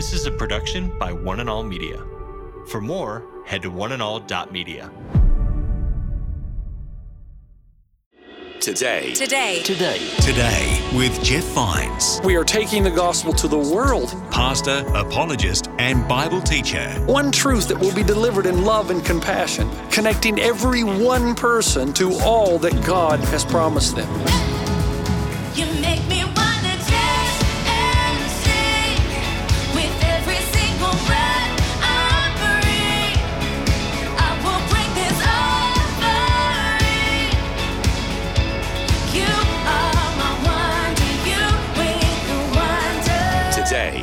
This is a production by One and All Media. For more, head to oneandall.media. Today. Today. Today. Today with Jeff Vines, We are taking the gospel to the world. pastor, apologist, and Bible teacher. One truth that will be delivered in love and compassion, connecting every one person to all that God has promised them.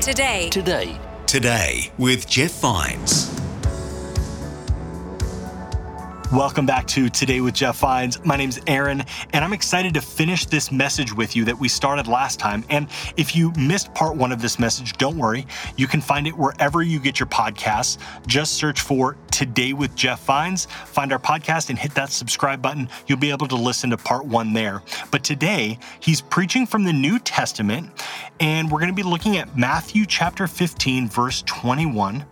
Today. Today. Today. Today with Jeff Vines. Welcome back to Today with Jeff Vines. My name's Aaron, and I'm excited to finish this message with you that we started last time. And if you missed part one of this message, don't worry. You can find it wherever you get your podcasts. Just search for Today with Jeff Vines, find our podcast, and hit that subscribe button. You'll be able to listen to part one there. But today, he's preaching from the New Testament, and we're going to be looking at Matthew chapter 15, verse 21.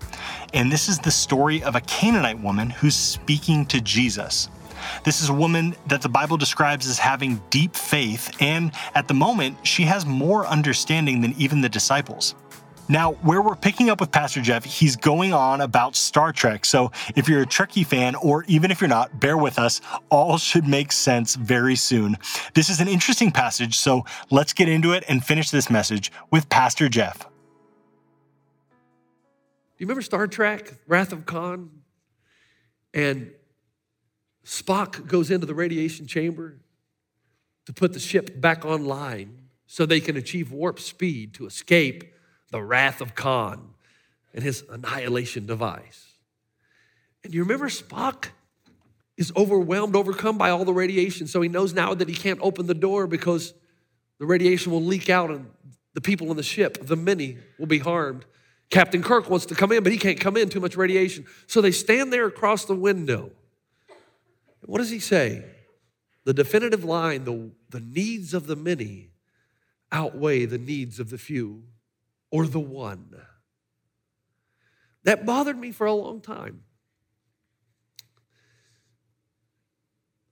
And this is the story of a Canaanite woman who's speaking to Jesus. This is a woman that the Bible describes as having deep faith, and at the moment, she has more understanding than even the disciples. Now, where we're picking up with Pastor Jeff, he's going on about Star Trek. So if you're a Trekkie fan, or even if you're not, bear with us. All should make sense very soon. This is an interesting passage, so let's get into it and finish this message with Pastor Jeff. Do you remember Star Trek, Wrath of Khan? And Spock goes into the radiation chamber to put the ship back online so they can achieve warp speed to escape the Wrath of Khan and his annihilation device. And you remember Spock is overwhelmed, overcome by all the radiation, so he knows now that he can't open the door because the radiation will leak out and the people in the ship, the many, will be harmed. Captain Kirk wants to come in, but he can't come in, too much radiation. So they stand there across the window. What does he say? The definitive line the, the needs of the many outweigh the needs of the few or the one. That bothered me for a long time.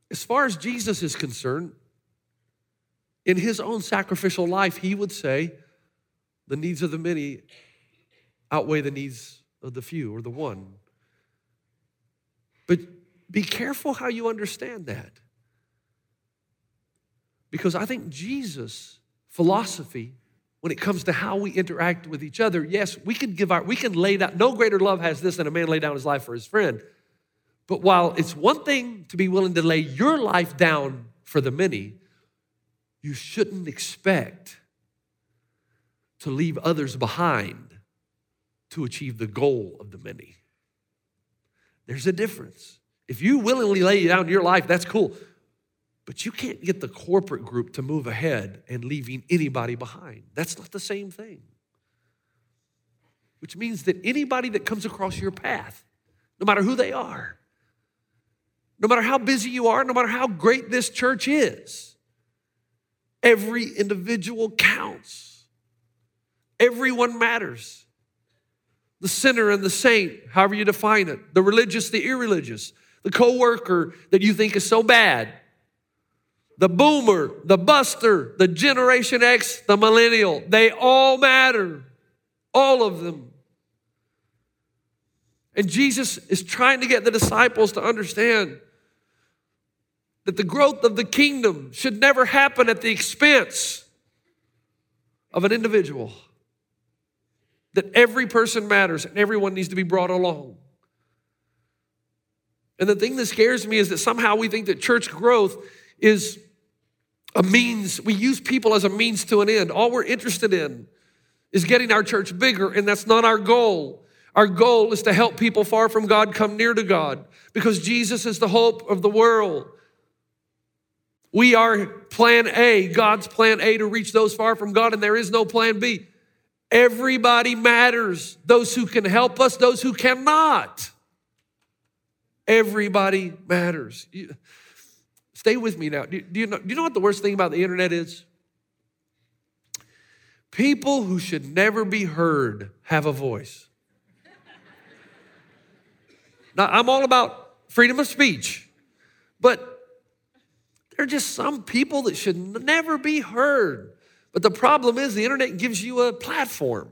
As far as Jesus is concerned, in his own sacrificial life, he would say, the needs of the many outweigh the needs of the few or the one. But be careful how you understand that. Because I think Jesus' philosophy, when it comes to how we interact with each other, yes, we can give our, we can lay down, no greater love has this than a man lay down his life for his friend. But while it's one thing to be willing to lay your life down for the many, you shouldn't expect to leave others behind to achieve the goal of the many. There's a difference. If you willingly lay down your life, that's cool. But you can't get the corporate group to move ahead and leaving anybody behind. That's not the same thing. Which means that anybody that comes across your path, no matter who they are, no matter how busy you are, no matter how great this church is, every individual counts. Everyone matters the sinner and the saint, however you define it, the religious, the irreligious, the coworker that you think is so bad, the boomer, the buster, the Generation X, the millennial, they all matter. All of them. And Jesus is trying to get the disciples to understand that the growth of the kingdom should never happen at the expense of an individual that every person matters and everyone needs to be brought along. And the thing that scares me is that somehow we think that church growth is a means, we use people as a means to an end. All we're interested in is getting our church bigger, and that's not our goal. Our goal is to help people far from God come near to God because Jesus is the hope of the world. We are plan A, God's plan A to reach those far from God, and there is no plan B. Everybody matters. Those who can help us, those who cannot. Everybody matters. You- stay with me now. Do, do you know, do you know what the worst thing about the internet is? People who should never be heard have a voice. Now, I'm all about freedom of speech, but there are just some people that should never be heard. But the problem is, the internet gives you a platform.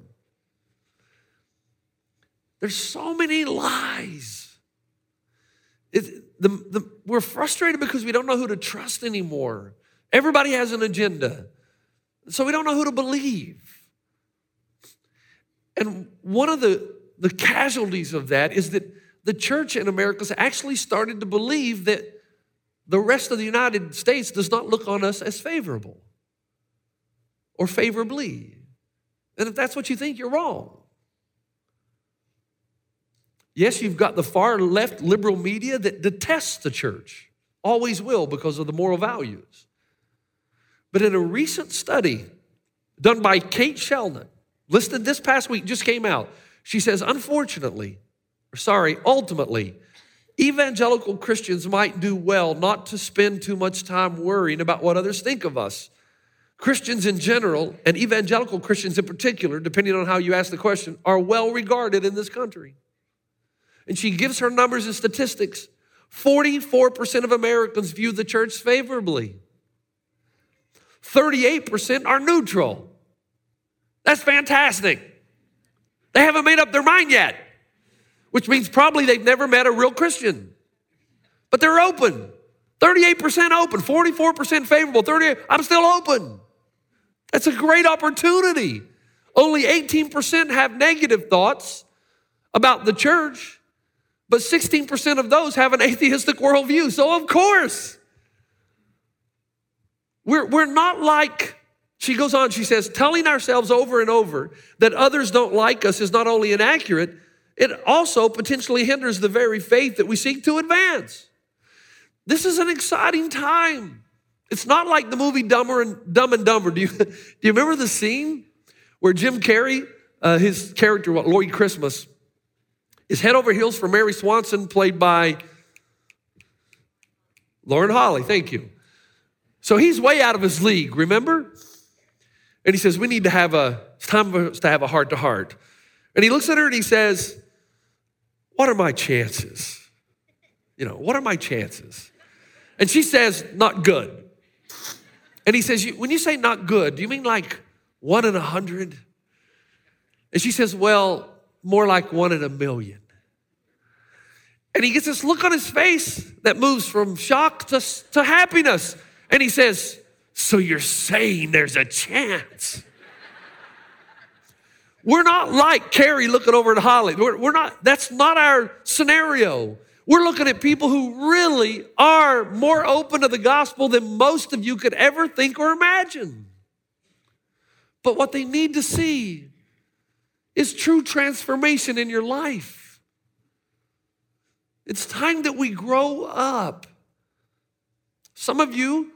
There's so many lies. It, the, the, we're frustrated because we don't know who to trust anymore. Everybody has an agenda, so we don't know who to believe. And one of the, the casualties of that is that the church in America has actually started to believe that the rest of the United States does not look on us as favorable or favorably. And if that's what you think, you're wrong. Yes, you've got the far left liberal media that detests the church, always will because of the moral values. But in a recent study done by Kate Sheldon, listed this past week, just came out, she says, unfortunately, or sorry, ultimately, evangelical Christians might do well not to spend too much time worrying about what others think of us. Christians in general, and evangelical Christians in particular, depending on how you ask the question, are well regarded in this country. And she gives her numbers and statistics. 44% of Americans view the church favorably, 38% are neutral. That's fantastic. They haven't made up their mind yet, which means probably they've never met a real Christian. But they're open. 38% open, 44% favorable, 38, I'm still open. That's a great opportunity. Only 18% have negative thoughts about the church, but 16% of those have an atheistic worldview. So, of course, we're, we're not like, she goes on, she says, telling ourselves over and over that others don't like us is not only inaccurate, it also potentially hinders the very faith that we seek to advance. This is an exciting time. It's not like the movie Dumber and Dumb and Dumber. Do you, do you remember the scene where Jim Carrey, uh, his character, Lloyd Christmas, is head over heels for Mary Swanson, played by Lauren Holly. Thank you. So he's way out of his league, remember? And he says, We need to have a, it's time for us to have a heart to heart. And he looks at her and he says, What are my chances? You know, what are my chances? And she says, Not good. And he says, When you say not good, do you mean like one in a hundred? And she says, Well, more like one in a million. And he gets this look on his face that moves from shock to, to happiness. And he says, So you're saying there's a chance? We're not like Carrey looking over at Holly. We're, we're not, that's not our scenario. We're looking at people who really are more open to the gospel than most of you could ever think or imagine. But what they need to see is true transformation in your life. It's time that we grow up. Some of you,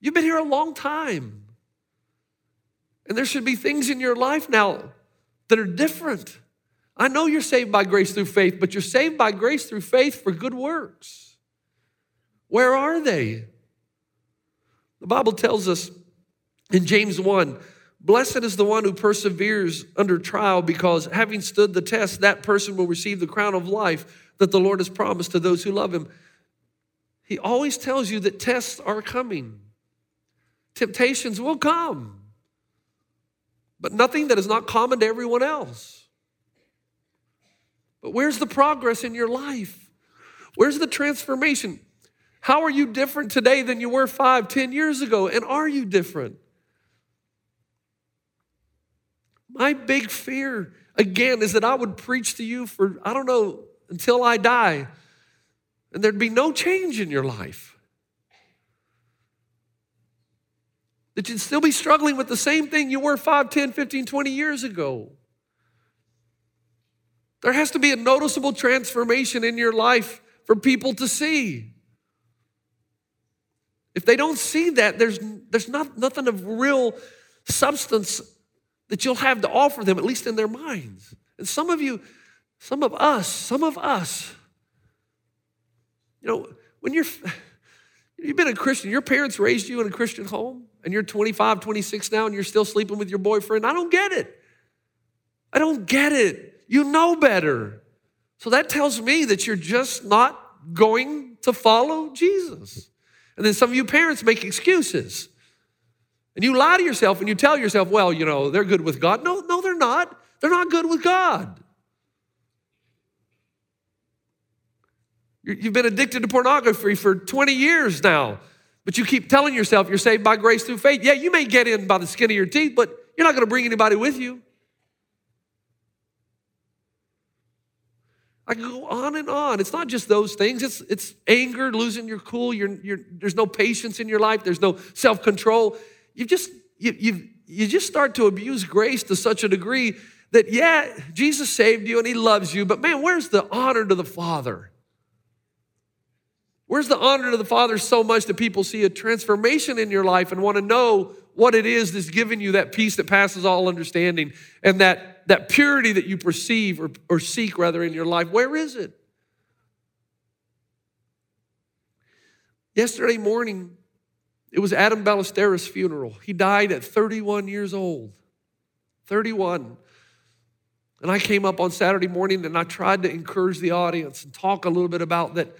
you've been here a long time. And there should be things in your life now that are different. I know you're saved by grace through faith, but you're saved by grace through faith for good works. Where are they? The Bible tells us in James 1 Blessed is the one who perseveres under trial, because having stood the test, that person will receive the crown of life that the Lord has promised to those who love him. He always tells you that tests are coming, temptations will come, but nothing that is not common to everyone else. But where's the progress in your life? Where's the transformation? How are you different today than you were five, ten years ago? And are you different? My big fear, again, is that I would preach to you for, I don't know, until I die, and there'd be no change in your life. That you'd still be struggling with the same thing you were 5, 10, 15, 20 years ago. There has to be a noticeable transformation in your life for people to see. If they don't see that, there's, there's not, nothing of real substance that you'll have to offer them, at least in their minds. And some of you, some of us, some of us, you know, when you're, you've been a Christian, your parents raised you in a Christian home. and you're 25, 26 now, and you're still sleeping with your boyfriend. I don't get it. I don't get it. You know better. So that tells me that you're just not going to follow Jesus. And then some of you parents make excuses. And you lie to yourself and you tell yourself, well, you know, they're good with God. No, no, they're not. They're not good with God. You've been addicted to pornography for 20 years now, but you keep telling yourself you're saved by grace through faith. Yeah, you may get in by the skin of your teeth, but you're not going to bring anybody with you. I can go on and on. It's not just those things. It's, it's anger, losing your cool. You're, you're, there's no patience in your life. There's no self-control. You just you, you, you just start to abuse grace to such a degree that yeah, Jesus saved you and He loves you, but man, where's the honor to the Father? Where's the honor to the Father so much that people see a transformation in your life and want to know what it is that's giving you that peace that passes all understanding and that, that purity that you perceive or, or seek rather in your life? Where is it? Yesterday morning, it was Adam Ballesteros' funeral. He died at 31 years old. 31. And I came up on Saturday morning and I tried to encourage the audience and talk a little bit about that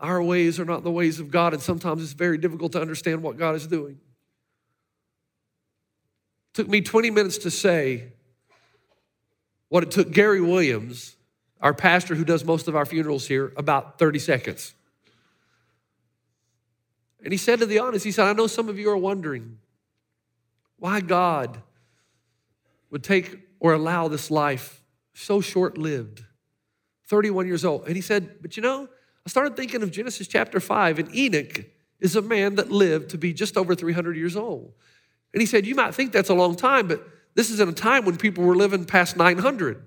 our ways are not the ways of God, and sometimes it's very difficult to understand what God is doing. It took me 20 minutes to say what it took Gary Williams, our pastor who does most of our funerals here, about 30 seconds. And he said to the audience, he said, I know some of you are wondering why God would take or allow this life so short lived, 31 years old. And he said, But you know, I started thinking of Genesis chapter 5, and Enoch is a man that lived to be just over 300 years old. And he said, You might think that's a long time, but this is in a time when people were living past 900.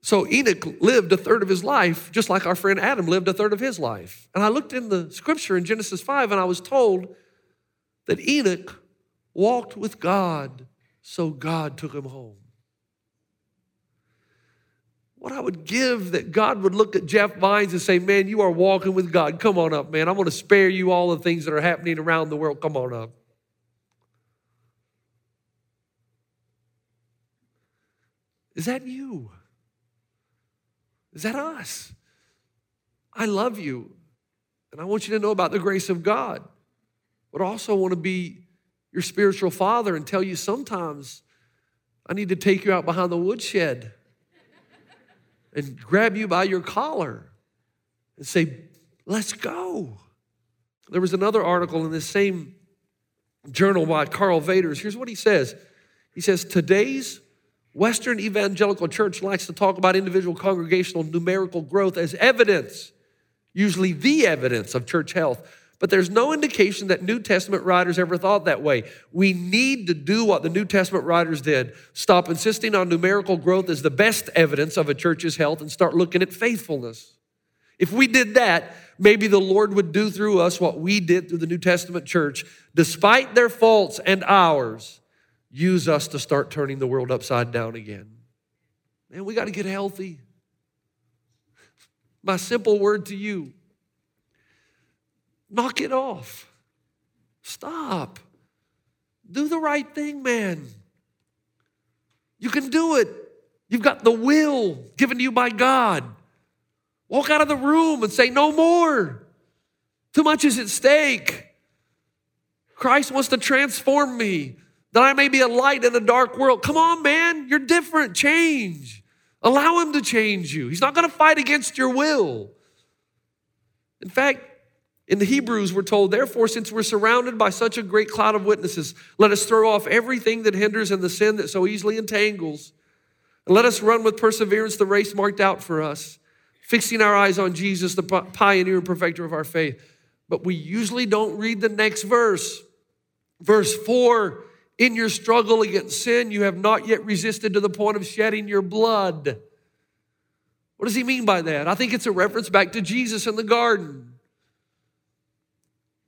So Enoch lived a third of his life, just like our friend Adam lived a third of his life. And I looked in the scripture in Genesis 5, and I was told that Enoch walked with God, so God took him home what I would give that God would look at Jeff Vines and say, Man, you are walking with God. Come on up, man. I'm going to spare you all the things that are happening around the world. Come on up. Is that you? Is that us? I love you, and I want you to know about the grace of God, but also want to be your spiritual father and tell you sometimes I need to take you out behind the woodshed and grab you by your collar and say, Let's go. There was another article in this same journal by Karl Vaters. Here's what he says He says, Today's Western evangelical church likes to talk about individual congregational numerical growth as evidence, usually the evidence of church health. But there's no indication that New Testament writers ever thought that way. We need to do what the New Testament writers did stop insisting on numerical growth as the best evidence of a church's health and start looking at faithfulness. If we did that, maybe the Lord would do through us what we did through the New Testament church, despite their faults and ours, use us to start turning the world upside down again. Man, we got to get healthy. My simple word to you Knock it off. Stop. Do the right thing, man. You can do it. You've got the will given to you by God. Walk out of the room and say, No more. Too much is at stake. Christ wants to transform me that I may be a light in a dark world. Come on, man. You're different. Change. Allow Him to change you. He's not going to fight against your will. In fact, in the Hebrews, we're told, therefore, since we're surrounded by such a great cloud of witnesses, let us throw off everything that hinders and the sin that so easily entangles. And let us run with perseverance the race marked out for us, fixing our eyes on Jesus, the pioneer and perfecter of our faith. But we usually don't read the next verse. Verse 4 In your struggle against sin, you have not yet resisted to the point of shedding your blood. What does he mean by that? I think it's a reference back to Jesus in the garden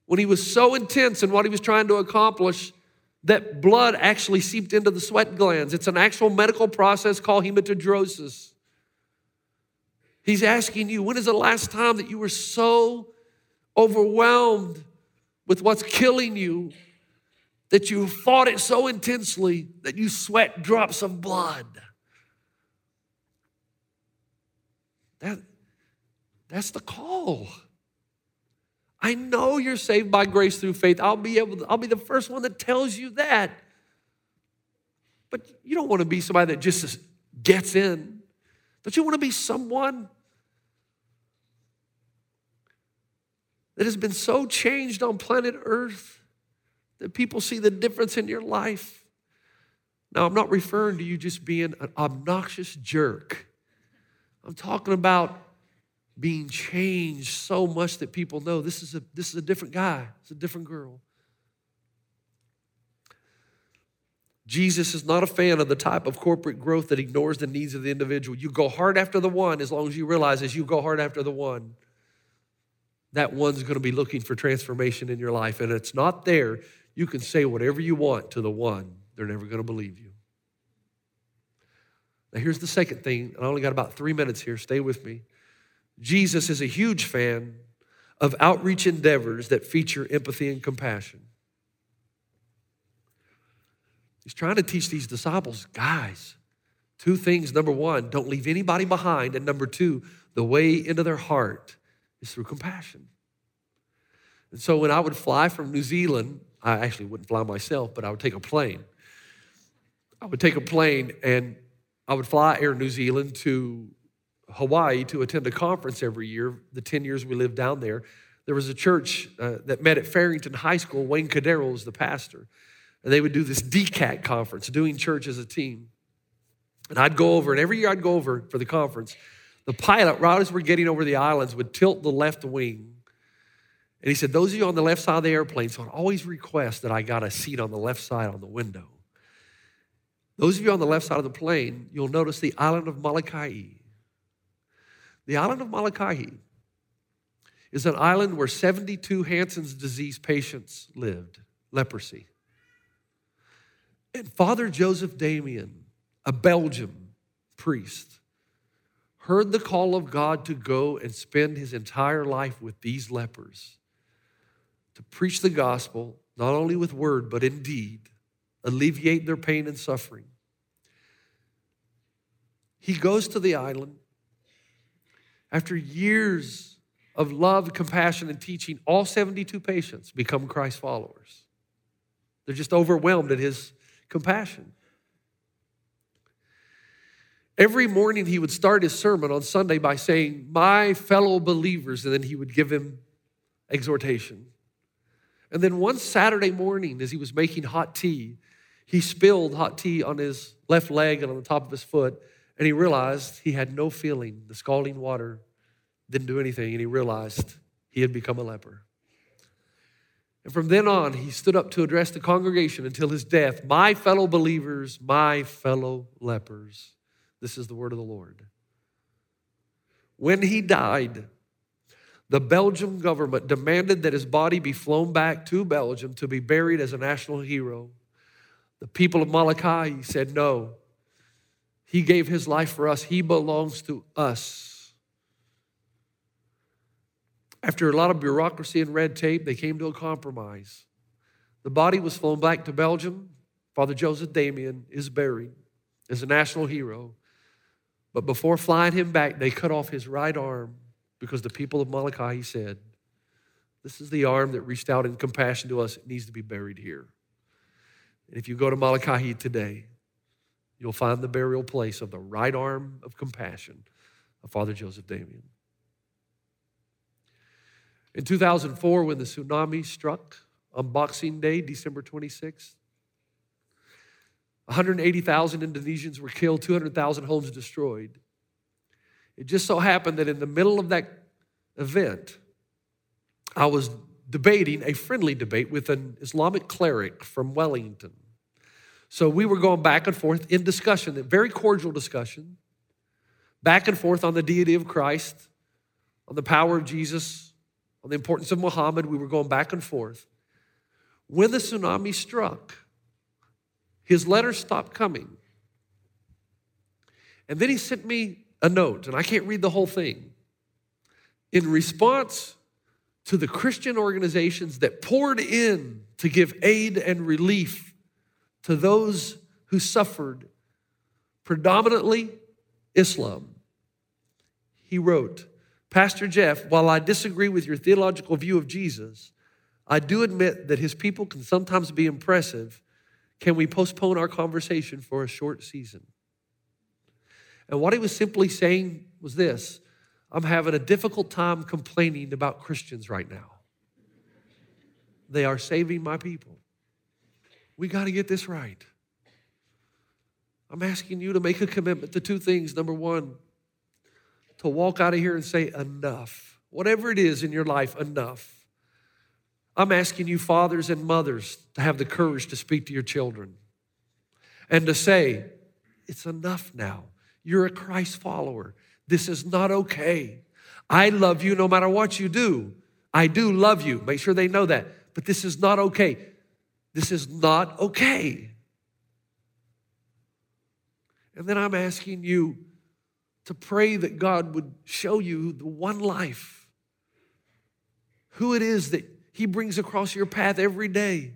when he was so intense in what he was trying to accomplish that blood actually seeped into the sweat glands. It's an actual medical process called hematidrosis. He's asking you, when is the last time that you were so overwhelmed with what's killing you that you fought it so intensely that you sweat drops of blood. That, that's the call. I know you're saved by grace through faith. I'll be able to, I'll be the first one that tells you that. But you don't want to be somebody that just gets in. Don't you want to be someone that has been so changed on planet Earth that people see the difference in your life? Now, I'm not referring to you just being an obnoxious jerk. I'm talking about being changed so much that people know this is a, this is a different guy, it's a different girl. Jesus is not a fan of the type of corporate growth that ignores the needs of the individual. You go hard after the one as long as you realize as you go hard after the one, that one's going to be looking for transformation in your life. And it's not there. You can say whatever you want to the one, they're never going to believe you. Now, here's the second thing. and I only got about three minutes here. Stay with me. Jesus is a huge fan of outreach endeavors that feature empathy and compassion. He's trying to teach these disciples, guys, two things. Number one, don't leave anybody behind. And number two, the way into their heart is through compassion. And so when I would fly from New Zealand, I actually wouldn't fly myself, but I would take a plane. I would take a plane and I would fly Air New Zealand to Hawaii to attend a conference every year, the 10 years we lived down there. There was a church uh, that met at Farrington High School. Wayne Cordeiro was the pastor. And they would do this DCAT conference, doing church as a team. And I'd go over, and every year I'd go over for the conference. The pilot, right as we're getting over the islands, would tilt the left wing. And he said, Those of you on the left side of the airplane, so I'd always request that I got a seat on the left side on the window. Those of you on the left side of the plane, you'll notice the island of Molokai. The island of Molokai is an island where 72 Hansen's disease patients lived, leprosy. And Father Joseph Damien, a Belgian priest, heard the call of God to go and spend his entire life with these lepers, to preach the gospel, not only with word, but in deed, alleviate their pain and suffering. He goes to the island. After years of love, compassion, and teaching, all 72 patients become Christ followers. They're just overwhelmed at his compassion. Every morning he would start his sermon on Sunday by saying, My fellow believers, and then he would give him exhortation. And then one Saturday morning, as he was making hot tea, he spilled hot tea on his left leg and on the top of his foot, and he realized he had no feeling. The scalding water didn't do anything, and he realized he had become a leper. And from then on, he stood up to address the congregation until his death. My fellow believers, my fellow lepers. This is the word of the Lord. When he died, the Belgian government demanded that his body be flown back to Belgium to be buried as a national hero. The people of Molokai said, No. He gave his life for us, he belongs to us. After a lot of bureaucracy and red tape, they came to a compromise. The body was flown back to Belgium. Father Joseph Damien is buried as a national hero. But before flying him back, they cut off his right arm because the people of Molokai, he said, This is the arm that reached out in compassion to us. It needs to be buried here. And if you go to Molokai today, you'll find the burial place of the right arm of compassion of Father Joseph Damien. In 2004, when the tsunami struck on Boxing Day, December 26th, 180,000 Indonesians were killed, 200,000 homes destroyed. It just so happened that in the middle of that event, I was debating a friendly debate with an Islamic cleric from Wellington. So we were going back and forth in discussion, a very cordial discussion, back and forth on the deity of Christ, on the power of Jesus, on the importance of Muhammad. We were going back and forth. When the tsunami struck, his letters stopped coming. And then he sent me a note, and I can't read the whole thing. In response to the Christian organizations that poured in to give aid and relief to those who suffered, predominantly Islam. He wrote, Pastor Jeff, while I disagree with your theological view of Jesus, I do admit that his people can sometimes be impressive. Can we postpone our conversation for a short season? And what he was simply saying was this I'm having a difficult time complaining about Christians right now. They are saving my people. We got to get this right. I'm asking you to make a commitment to two things. Number one, to walk out of here and say, enough. Whatever it is in your life, enough. I'm asking you, fathers and mothers, to have the courage to speak to your children and to say, it's enough now. You're a Christ follower. This is not okay. I love you no matter what you do. I do love you. Make sure they know that. But this is not okay. This is not okay. And then I'm asking you to pray that God would show you the one life, who it is that He brings across your path every day.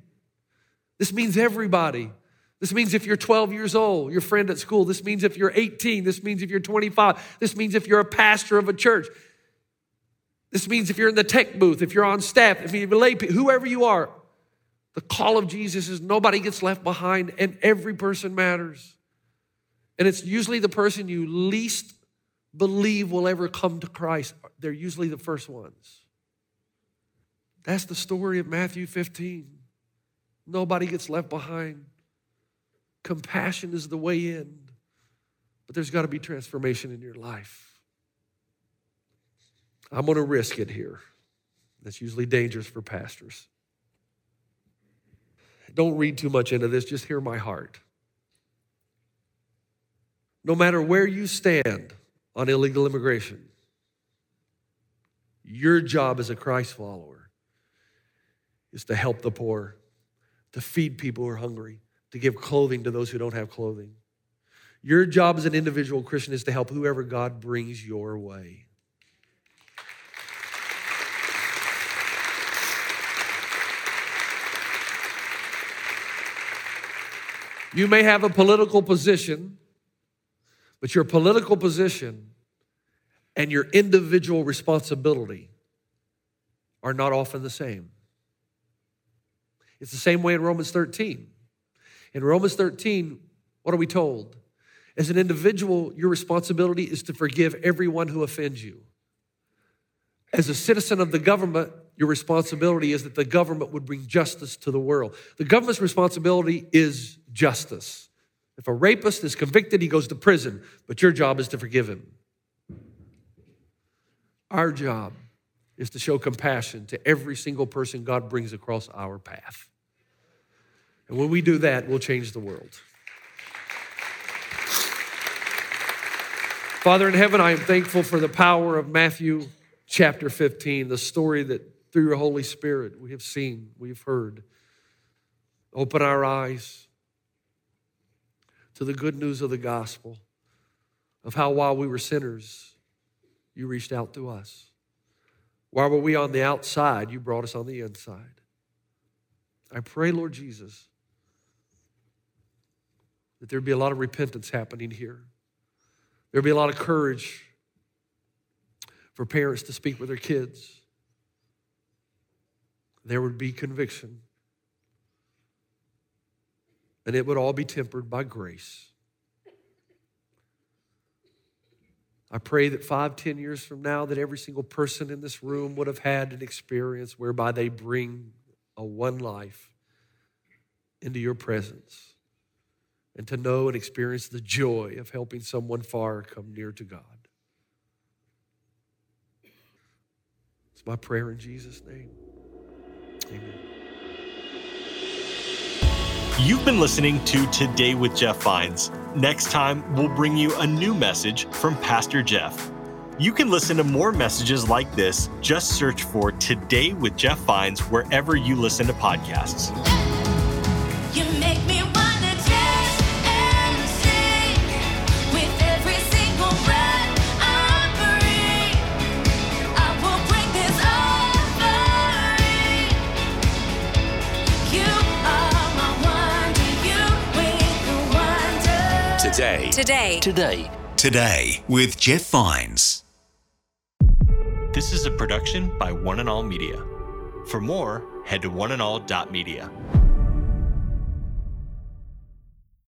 This means everybody. This means if you're 12 years old, your friend at school. This means if you're 18. This means if you're 25. This means if you're a pastor of a church. This means if you're in the tech booth, if you're on staff, if you're lay, whoever you are, the call of Jesus is nobody gets left behind and every person matters. And it's usually the person you least believe will ever come to Christ. They're usually the first ones. That's the story of Matthew 15. Nobody gets left behind. Compassion is the way in, but there's got to be transformation in your life. I'm going to risk it here. That's usually dangerous for pastors. Don't read too much into this, just hear my heart. No matter where you stand on illegal immigration, your job as a Christ follower is to help the poor, to feed people who are hungry, to give clothing to those who don't have clothing. Your job as an individual Christian is to help whoever God brings your way. You may have a political position, but your political position and your individual responsibility are not often the same. It's the same way in Romans 13. In Romans 13, what are we told? As an individual, your responsibility is to forgive everyone who offends you. As a citizen of the government, your responsibility is that the government would bring justice to the world. The government's responsibility is justice. If a rapist is convicted, he goes to prison, but your job is to forgive him. Our job is to show compassion to every single person God brings across our path. And when we do that, we'll change the world. Father in heaven, I am thankful for the power of Matthew chapter 15, the story that through your Holy Spirit we have seen, we've heard. Open our eyes to the good news of the gospel, of how while we were sinners, you reached out to us. While we were we on the outside, you brought us on the inside. I pray, Lord Jesus, that there'd be a lot of repentance happening here. There'd be a lot of courage for parents to speak with their kids. There would be conviction. And it would all be tempered by grace. I pray that five, ten years from now, that every single person in this room would have had an experience whereby they bring a one life into your presence and to know and experience the joy of helping someone far come near to God. It's my prayer in Jesus' name. Amen. You've been listening to Today with Jeff Vines. Next time, we'll bring you a new message from Pastor Jeff. You can listen to more messages like this. Just search for Today with Jeff Vines wherever you listen to podcasts. Today. Today. Today. Today with Jeff Vines. This is a production by One and All Media. For more, head to oneandall.media.